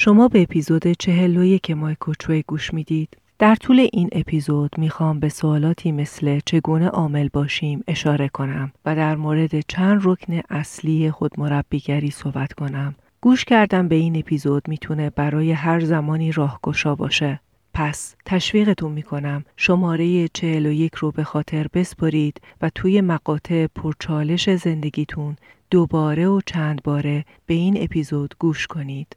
شما به اپیزود چهل که مای کوچوی گوش می‌دید. در طول این اپیزود می‌خوام به سوالاتی مثل چگونه عامل باشیم اشاره کنم و در مورد چند رکن اصلی خود مربیگری صحبت کنم. گوش کردن به این اپیزود می‌تونه برای هر زمانی راهگشا باشه. پس تشویقتون می‌کنم شماره 41 رو به خاطر بسپرید و توی مقاطع پرچالش زندگیتون دوباره و چند باره به این اپیزود گوش کنید.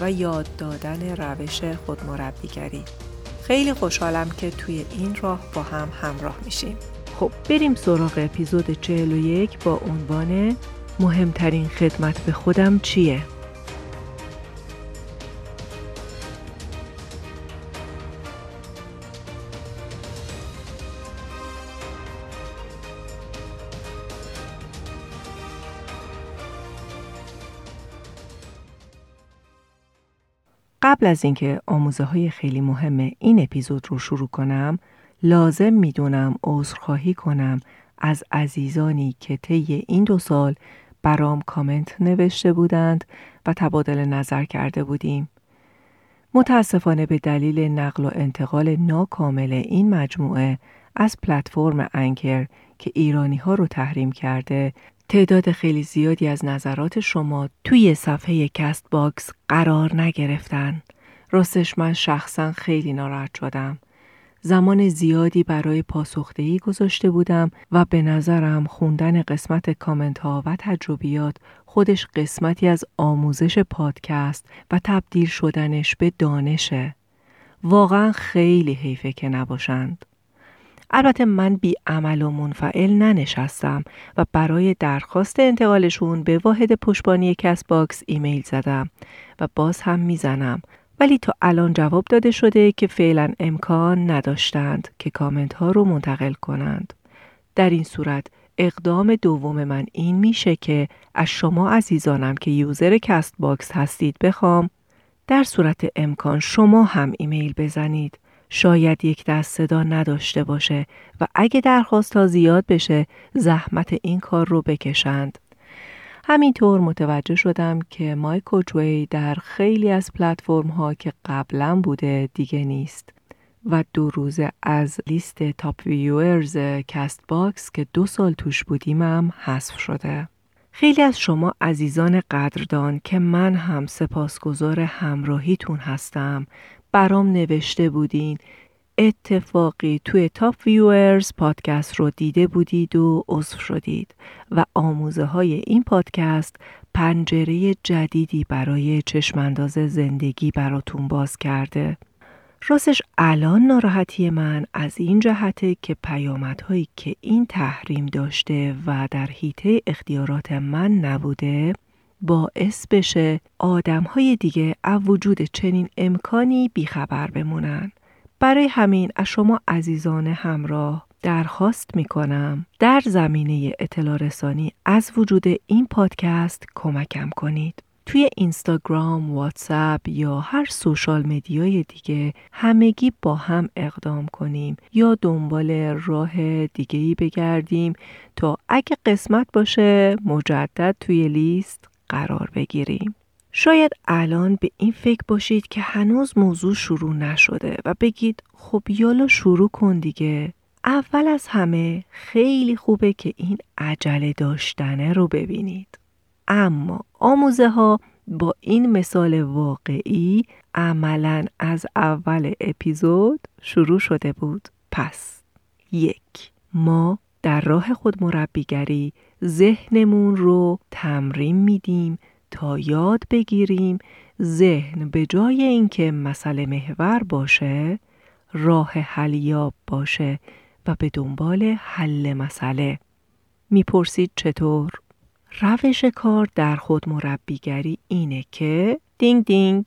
و یاد دادن روش خودمربیگری خیلی خوشحالم که توی این راه با هم همراه میشیم خب بریم سراغ اپیزود 41 با عنوان مهمترین خدمت به خودم چیه؟ قبل از اینکه آموزه های خیلی مهم این اپیزود رو شروع کنم لازم می‌دونم عذرخواهی کنم از عزیزانی که طی این دو سال برام کامنت نوشته بودند و تبادل نظر کرده بودیم. متاسفانه به دلیل نقل و انتقال ناکامل این مجموعه از پلتفرم Anchor که ایرانی ها رو تحریم کرده تعداد خیلی زیادی از نظرات شما توی صفحه Castbox قرار نگرفتن. راستش من شخصا خیلی ناراحت شدم. زمان زیادی برای پاسخدهی گذاشته بودم و به نظرم خوندن قسمت کامنت ها و تجربیات خودش قسمتی از آموزش پادکست و تبدیل شدنش به دانشه. واقعا خیلی حیفه که نباشند. البته من بی عمل و منفعل ننشستم و برای درخواست انتقالشون به واحد پشتیبانی Castbox ایمیل زدم و باز هم می‌زنم ولی تا الان جواب داده شده که فعلا امکان نداشتند که کامنت ها رو منتقل کنند. در این صورت اقدام دوم من این میشه که از شما عزیزانم که user Castbox هستید بخوام در صورت امکان شما هم ایمیل بزنید شاید یک دست صدا نداشته باشه و اگه درخواست ها زیاد بشه زحمت این کار رو بکشند. همینطور متوجه شدم که مای کوچوی در خیلی از پلتفرم ها که قبلا بوده دیگه نیست و دو روزه از لیست top viewers Castbox که دو سال توش بودیم هم حذف شده. خیلی از شما عزیزان قدردان که من هم سپاسگزار همراهیتون هستم برام نوشته بودین اتفاقی توی top viewers پادکست رو دیده بودید و عضو شدید و آموزه های این پادکست پنجره جدیدی برای چشمانداز زندگی براتون باز کرده. راستش الان ناراحتی من از این جهته که پیامدهایی که این تحریم داشته و در حیطه اختیارات من نبوده باعث بشه آدم های دیگه از وجود چنین امکانی بیخبر بمونن. برای همین از شما عزیزان همراه درخواست می کنم در زمینه اطلاع رسانی از وجود این پادکست کمکم کنید. توی اینستاگرام، واتساپ یا هر سوشال مدیای دیگه همگی با هم اقدام کنیم یا دنبال راه دیگهی بگردیم تا اگه قسمت باشه مجدد توی لیست قرار بگیریم. شاید الان به این فکر باشید که هنوز موضوع شروع نشده و بگید خب یالا شروع کن دیگه. اول از همه خیلی خوبه که این عجله داشتنه رو ببینید. اما آموزه ها با این مثال واقعی عملا از اول اپیزود شروع شده بود. پس یک ما در راه خود مربیگری ذهنمون رو تمرین میدیم تا یاد بگیریم ذهن به جای اینکه مسئله محور باشه راه حلیاب باشه و به دنبال حل مسئله می‌پرسید چطور؟ روش کار در خود مربیگری اینه که دینگ دینگ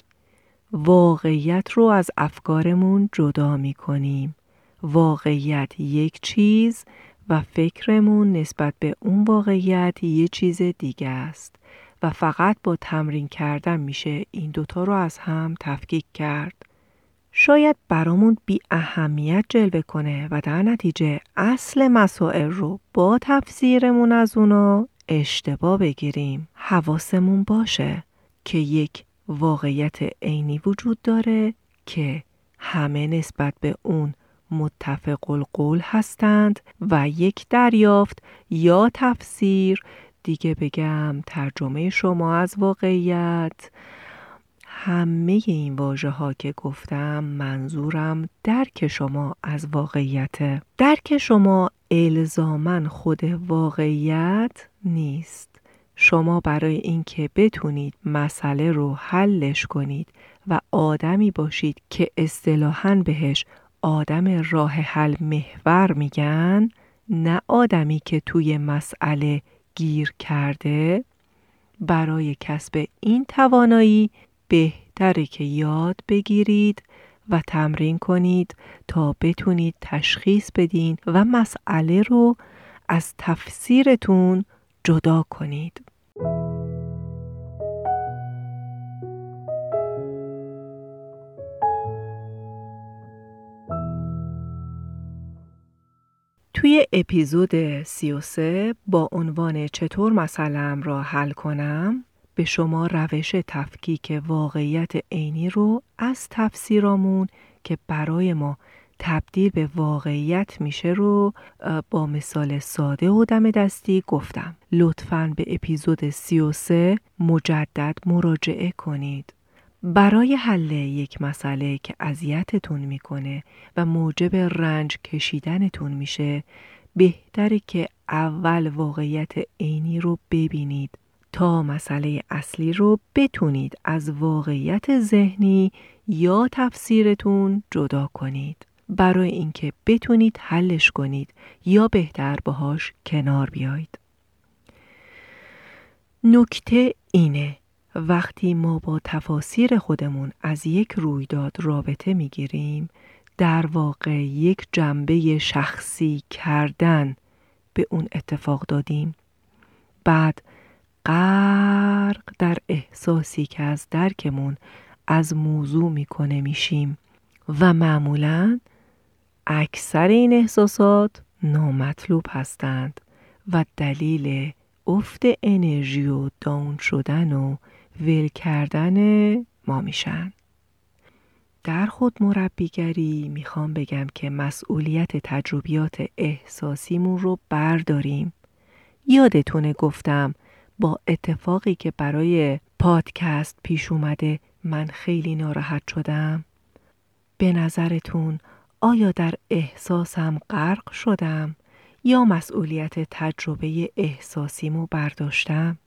واقعیت رو از افکارمون جدا می کنیم. واقعیت یک چیز و فکرمون نسبت به اون واقعیت یه چیز دیگه است و فقط با تمرین کردن میشه این دوتا رو از هم تفکیک کرد. شاید برامون بی اهمیت جلوه کنه و در نتیجه اصل مسائل رو با تفسیرمون از اونا اشتباه بگیریم. حواسمون باشه که یک واقعیت عینی وجود داره که همه نسبت به اون متفق القول هستند و یک دریافت یا تفسیر دیگه بگم ترجمه شما از واقعیت. همه این واژه ها که گفتم منظورم درک شما از واقعیت درک شما الزامن خود واقعیت نیست. شما برای اینکه بتونید مسئله رو حلش کنید و آدمی باشید که اصطلاحاً بهش آدم راه حل محور میگن نه آدمی که توی مسئله گیر کرده برای کسب این توانایی بهتره که یاد بگیرید و تمرین کنید تا بتونید تشخیص بدین و مسئله رو از تفسیرتون جدا کنید. اپیزود 33 با عنوان چطور مسئلم را حل کنم؟ به شما روش تفکیک واقعیت عینی رو از تفسیرامون که برای ما تبدیل به واقعیت میشه رو با مثال ساده و دم دستی گفتم. لطفا به اپیزود 33 مجدد مراجعه کنید. برای حل یک مسئله که اذیتتون می‌کنه و موجب رنج کشیدنتون میشه بهتره که اول واقعیت عینی رو ببینید تا مسئله اصلی رو بتونید از واقعیت ذهنی یا تفسیرتون جدا کنید. برای اینکه بتونید حلش کنید یا بهتر باهاش کنار بیایید. نکته اینه وقتی ما با تفاسیر خودمون از یک رویداد رابطه می‌گیریم در واقع یک جنبه شخصی کردن به اون اتفاق دادیم. بعد غرق در احساسی که از درکمون از موضوع می‌کنه میشیم و معمولا اکثر این احساسات نامطلوب هستند و دلیل افت انرژی و داون شدن و ول کردن ما میشن. در خود مربیگری می‌خوام بگم که مسئولیت تجربیات احساسیمون رو برداریم. یادتونه گفتم با اتفاقی که برای پادکست پیش اومده من خیلی ناراحت شدم. به نظرتون آیا در احساسم غرق شدم یا مسئولیت تجربه احساسیمو برداشتم؟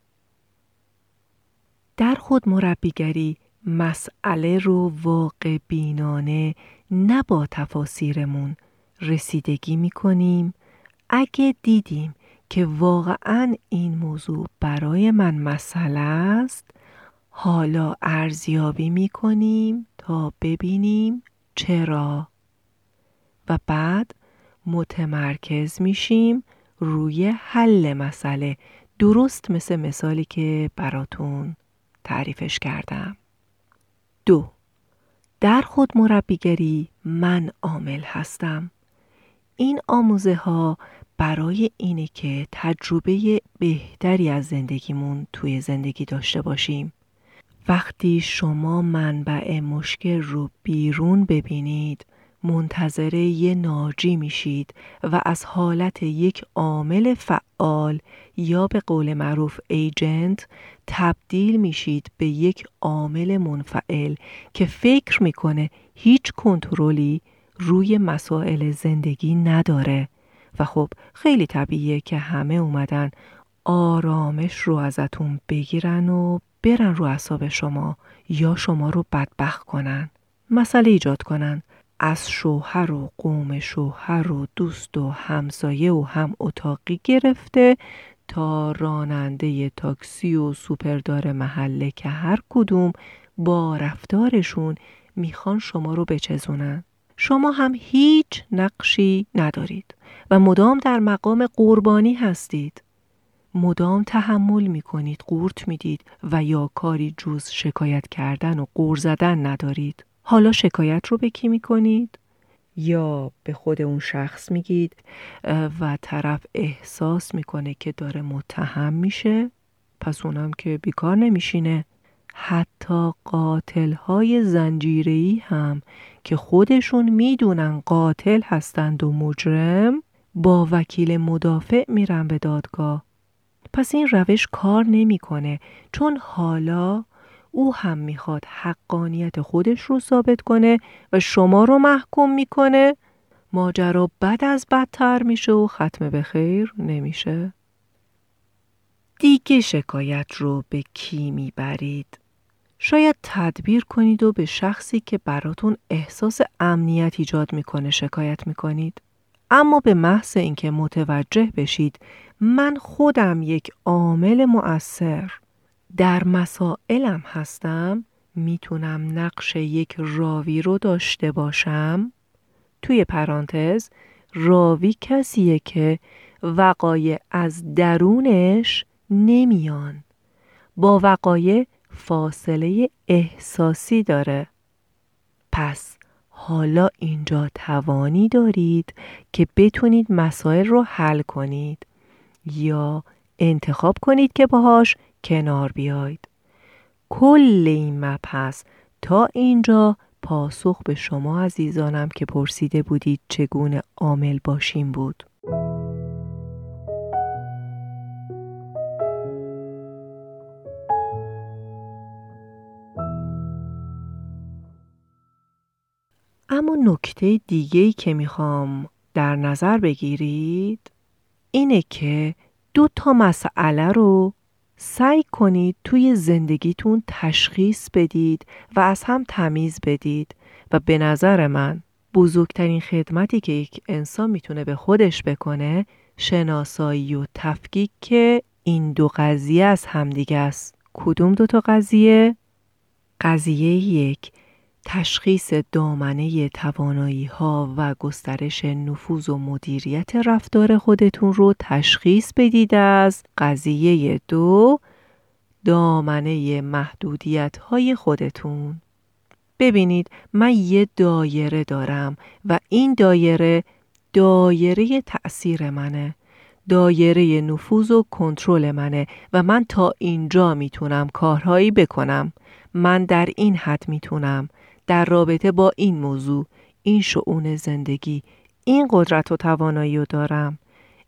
در خود مربیگری مسئله رو واقع بینانه نه با تفاسیرمون رسیدگی می کنیم اگه دیدیم که واقعا این موضوع برای من مسئله است حالا ارزیابی می کنیم تا ببینیم چرا. و بعد متمرکز میشیم روی حل مسئله درست مثل مثالی که براتون تعریفش کردم. دو در خود مربیگری من عامل هستم. این آموزه ها برای اینه که تجربه بهتری از زندگیمون توی زندگی داشته باشیم. وقتی شما منبع مشکل رو بیرون ببینید منتظر یه ناجی میشید و از حالت یک عامل فعال یا به قول معروف ایجنت تبدیل میشید به یک عامل منفعل که فکر می‌کنه هیچ کنترلی روی مسائل زندگی نداره. و خب خیلی طبیعیه که همه اومدن آرامش رو ازتون بگیرن و برن رو اعصاب شما یا شما رو بدبخت کنن. مسئله ایجاد کنن. از شوهر و قوم شوهر و دوست و همسایه و هم اتاقی گرفته تا راننده تاکسی و سوپردار محله که هر کدوم با رفتارشون می‌خوان شما رو بچزونن. شما هم هیچ نقشی ندارید و مدام در مقام قربانی هستید. مدام تحمل می کنید قورت می‌دید و یا کاری جز شکایت کردن و قور زدن ندارید. حالا شکایت رو به کی می کنید؟ یا به خود اون شخص میگید و طرف احساس می‌کنه که داره متهم میشه پس اونم که بیکار نمیشینه حتی قاتل های زنجیری هم که خودشون می‌دونن قاتل هستند و مجرم با وکیل مدافع میرن به دادگاه پس این روش کار نمی‌کنه چون حالا او هم می‌خواد حقانیت خودش رو ثابت کنه و شما رو محکوم می‌کنه. ماجرا بد از بدتر میشه و ختم به خیر نمیشه. دیگه شکایت رو به کی می‌برید؟ شاید تدبیر کنید و به شخصی که براتون احساس امنیت ایجاد می‌کنه شکایت می‌کنید. اما به محض اینکه متوجه بشید من خودم یک عامل مؤثر. در مسائلم هستم می‌تونم نقش یک راوی رو داشته باشم؟ توی پرانتز راوی کسیه که وقایع از درونش نمیان. با وقایع فاصله احساسی داره. پس حالا اینجا توانی دارید که بتونید مسائل رو حل کنید یا انتخاب کنید که باهاش کنار بیاید. کل این مبحث تا اینجا پاسخ به شما عزیزانم که پرسیده بودید چگونه عامل باشیم بود. اما نکته دیگهی که می‌خوام در نظر بگیرید اینه که دو تا مسئله رو سعی کنید توی زندگیتون تشخیص بدید و از هم تمیز بدید و به نظر من بزرگترین خدمتی که یک انسان می‌تونه به خودش بکنه شناسایی و تفکیک که این دو قضیه از همدیگه است کدوم دو تا قضیه؟ قضیه یک تشخیص دامنه توانایی ها و گسترش نفوذ و مدیریت رفتار خودتون رو تشخیص بدید از قضیه دو دامنه محدودیت های خودتون. ببینید من یه دایره دارم و این دایره دایره تأثیر منه. دایره نفوذ و کنترل منه و من تا اینجا می‌تونم کارهایی بکنم. من در این حد می‌تونم. در رابطه با این موضوع این شعون زندگی این قدرت و توانایی رو دارم.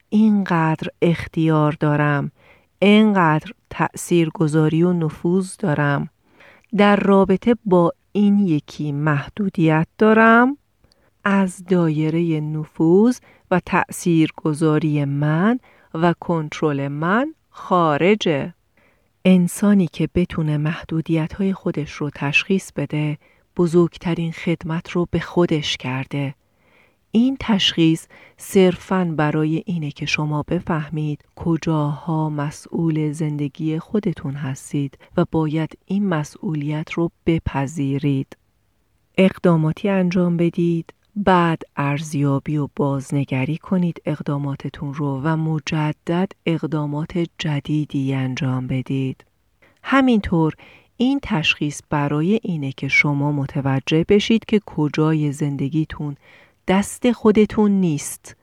اینقدر اختیار دارم. اینقدر تأثیر گذاری و نفوذ دارم. در رابطه با این یکی محدودیت دارم. از دایره نفوذ و تأثیر گذاری من و کنترل من خارجه. انسانی که بتونه محدودیت های خودش رو تشخیص بده بزرگترین خدمت رو به خودش کرده این تشخیص صرفاً برای اینه که شما بفهمید کجاها مسئول زندگی خودتون هستید و باید این مسئولیت رو بپذیرید. اقداماتی انجام بدید بعد ارزیابی و بازنگری کنید اقداماتتون رو و مجدد اقدامات جدیدی انجام بدید. همینطور این تشخیص برای اینه که شما متوجه بشید که کجای زندگیتون دست خودتون نیست.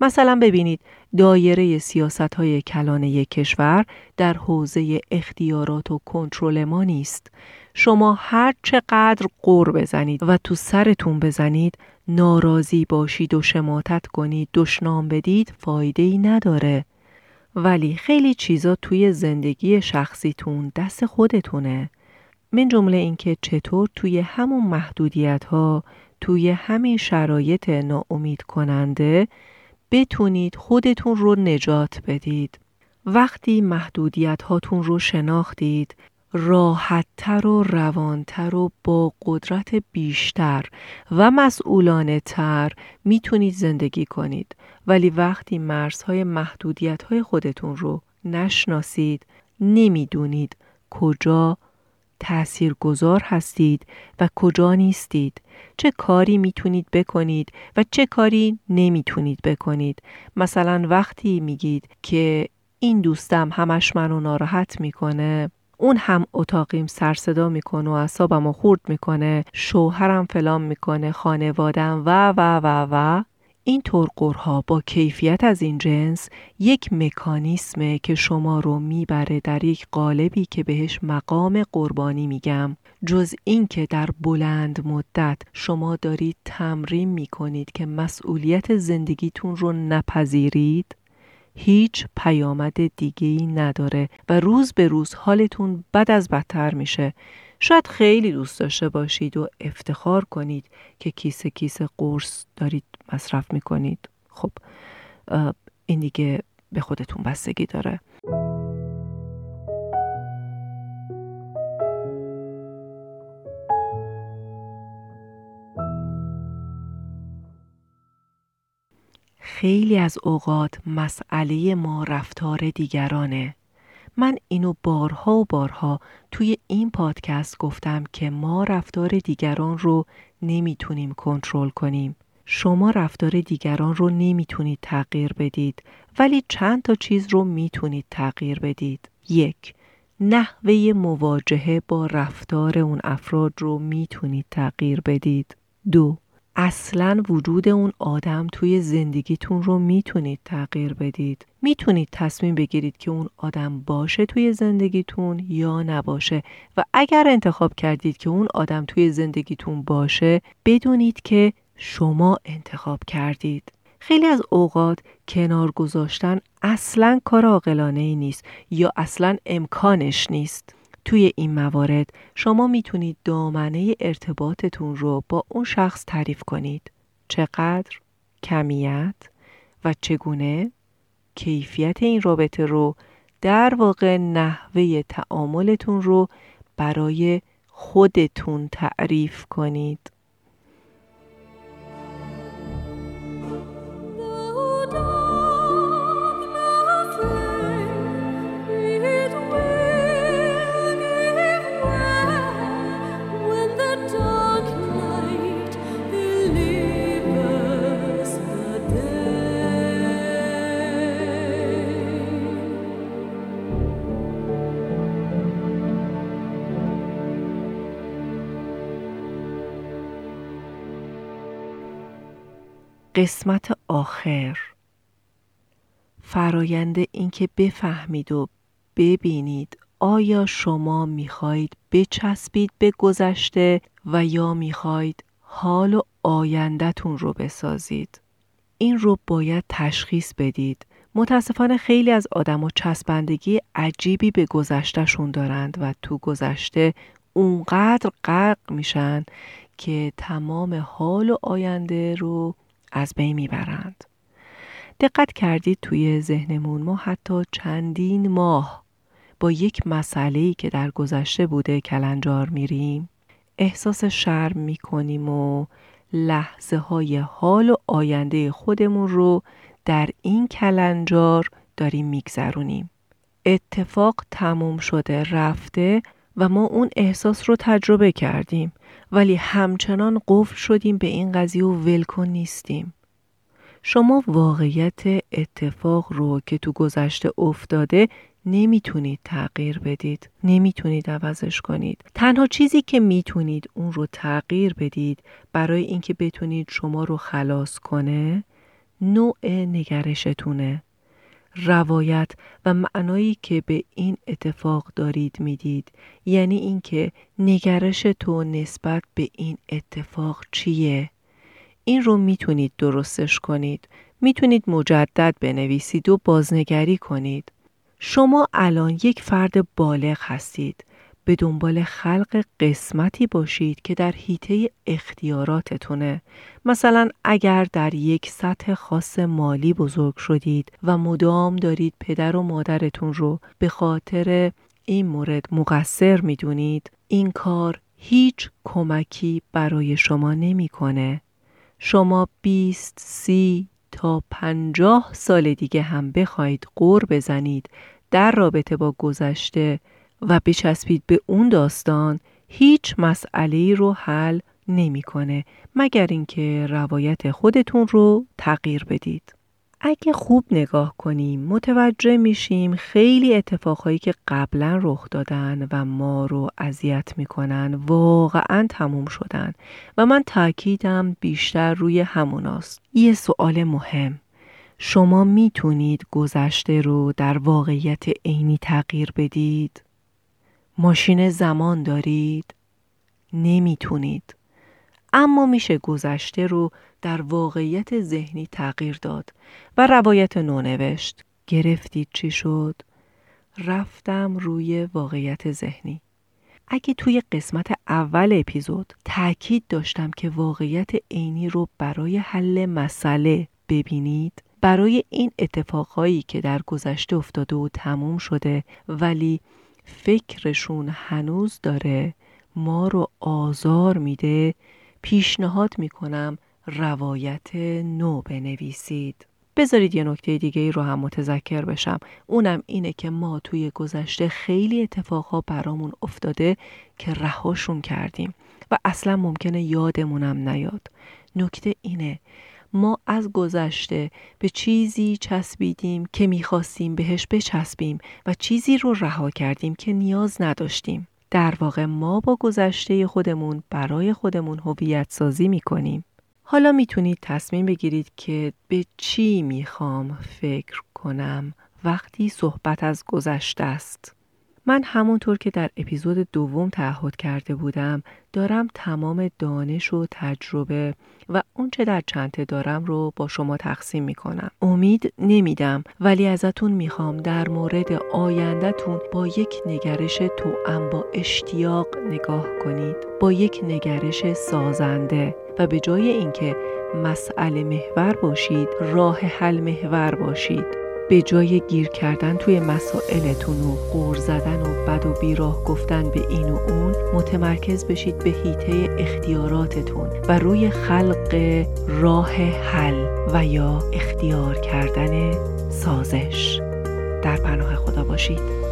مثلا ببینید دایره سیاست های کلانه کشور در حوزه اختیارات و کنترل ما نیست. شما هر چقدر قور بزنید و تو سرتون بزنید ناراضی باشید و شماتت کنید دشنام بدید فایده ای نداره. ولی خیلی چیزا توی زندگی شخصیتون دست خودتونه. من جمله اینکه چطور توی همون محدودیت ها توی همین شرایط ناامید کننده بتونید خودتون رو نجات بدید. وقتی محدودیت هاتون رو شناختید راحتتر و روانتر و با قدرت بیشتر و مسئولانه تر می‌تونید زندگی کنید. ولی وقتی مرزهای محدودیت های خودتون رو نشناسید نمی‌دونید کجا تأثیر گذار هستید و کجا نیستید چه کاری می‌تونید بکنید و چه کاری نمی‌تونید بکنید. مثلا وقتی میگید که این دوستم همش منو ناراحت می‌کنه اون هم اتاقیم سرصدا می‌کنه و اصابم خورد می‌کنه شوهرم فلان می‌کنه خانوادم و و و و این ترقرها با کیفیت از این جنس یک مکانیسمه که شما رو می‌بره در یک قالبی که بهش مقام قربانی میگم. جز این که در بلند مدت شما دارید تمرین می‌کنید که مسئولیت زندگیتون رو نپذیرید هیچ پیامد دیگه ای نداره و روز به روز حالتون بد از بدتر میشه. شاید خیلی دوست داشته باشید و افتخار کنید که کیسه کیسه قرص دارید مصرف می‌کنید. خب این دیگه به خودتون بستگی داره. خیلی از اوقات مسئله ما رفتار دیگرانه. من اینو بارها و بارها توی این پادکست گفتم که ما رفتار دیگران رو نمی‌تونیم کنترل کنیم. شما رفتار دیگران رو نمی‌تونید تغییر بدید ولی چند تا چیز رو می‌تونید تغییر بدید. یک نحوه مواجهه با رفتار اون افراد رو می‌تونید تغییر بدید. دو اصلا وجود اون آدم توی زندگیتون رو می‌تونید تغییر بدید. می‌تونید تصمیم بگیرید که اون آدم باشه توی زندگیتون یا نباشه. و اگر انتخاب کردید که اون آدم توی زندگیتون باشه بدونید که شما انتخاب کردید. خیلی از اوقات کنار گذاشتن اصلا کار عاقلانه ای نیست یا اصلا امکانش نیست. توی این موارد شما می‌تونید دامنه ارتباطتون رو با اون شخص تعریف کنید. چقدر، کمیت و چگونه کیفیت این رابطه رو در واقع نحوه تعاملتون رو برای خودتون تعریف کنید. قسمت آخر. فرایند اینکه بفهمید و ببینید آیا شما می‌خواهید بچسبید به گذشته و یا می‌خواهید حال و آیندهتون رو بسازید. این رو باید تشخیص بدید. متاسفانه خیلی از آدم و چسبندگی عجیبی به گذشتهشون دارند و تو گذشته اونقدر غرق میشن که تمام حال و آینده رو از بین می‌برند. دقت کردید توی ذهنمون ما حتی چندین ماه با یک مسئله که در گذشته بوده کلنجار میریم احساس شرم می‌کنیم و لحظه های حال و آینده خودمون رو در این کلنجار داریم میگذرونیم. اتفاق تموم شده رفته و ما اون احساس رو تجربه کردیم ولی همچنان قفل شدیم به این قضیه و ولکن نیستیم. شما واقعیت اتفاق رو که تو گذشته افتاده نمی‌تونید تغییر بدید. نمی‌تونید عوضش کنید. تنها چیزی که می‌تونید اون رو تغییر بدید برای اینکه بتونید شما رو خلاص کنه نوع نگرشتونه. روایت و معنایی که به این اتفاق دارید می‌دید. یعنی اینکه نگرش تو نسبت به این اتفاق چیه؟ این رو می‌تونید درستش کنید. می‌تونید مجدد بنویسید و بازنگری کنید. شما الان یک فرد بالغ هستید. به دنبال خلق قسمتی باشید که در حیطه اختیاراتتونه مثلا اگر در یک سطح خاص مالی بزرگ شدید و مدام دارید پدر و مادرتون رو به خاطر این مورد مقصر می‌دونید این کار هیچ کمکی برای شما نمی‌کنه. شما 20 سی تا پنجاه سال دیگه هم بخواید قور بزنید در رابطه با گذشته و بچسبید به اون داستان هیچ مسئله رو حل نمی‌کنه مگر اینکه روایت خودتون رو تغییر بدید. اگه خوب نگاه کنیم متوجه میشیم خیلی اتفاقهایی که قبلا رخ دادن و ما رو اذیت می‌کنن واقعا تموم شدن و من تاکیدم بیشتر روی هموناست. یه سوال مهم شما می‌تونید گذشته رو در واقعیت عینی تغییر بدید؟ ماشین زمان دارید؟ نمی‌تونید. اما میشه گذشته رو در واقعیت ذهنی تغییر داد و روایت نونوشت. گرفتید چی شد؟ رفتم روی واقعیت ذهنی. اگه توی قسمت اول اپیزود تاکید داشتم که واقعیت عینی رو برای حل مسئله ببینید برای این اتفاقهایی که در گذشته افتاده و تموم شده ولی فکرشون هنوز داره ما رو آزار میده پیشنهاد می‌کنم روایت نو بنویسید. بذارید یه نکته دیگه ای رو هم متذکر بشم. اونم اینه که ما توی گذشته خیلی اتفاقها برامون افتاده که رهاشون کردیم و اصلا ممکنه یادمونم نیاد. نکته اینه ما از گذشته به چیزی چسبیدیم که می‌خواستیم بهش بچسبیم و چیزی رو رها کردیم که نیاز نداشتیم در واقع ما با گذشته خودمون برای خودمون هویت سازی می‌کنیم. حالا می‌تونید تصمیم بگیرید که به چی می‌خوام فکر کنم وقتی صحبت از گذشته است. من همونطور که در اپیزود دوم تعهد کرده بودم دارم تمام دانش و تجربه و اونچه در چنته دارم رو با شما تقسیم می‌کنم. امید نمیدم ولی ازتون می‌خوام در مورد آیندهتون با یک نگرش توأم با اشتیاق نگاه کنید. با یک نگرش سازنده و به جای اینکه مسئله محور باشید راه حل محور باشید. به جای گیر کردن توی مسائلتون و قور زدن و بد و بیراه گفتن به این و اون متمرکز بشید به هیته اختیاراتتون و روی خلق راه حل و یا اختیار کردن سازش. در پناه خدا باشید.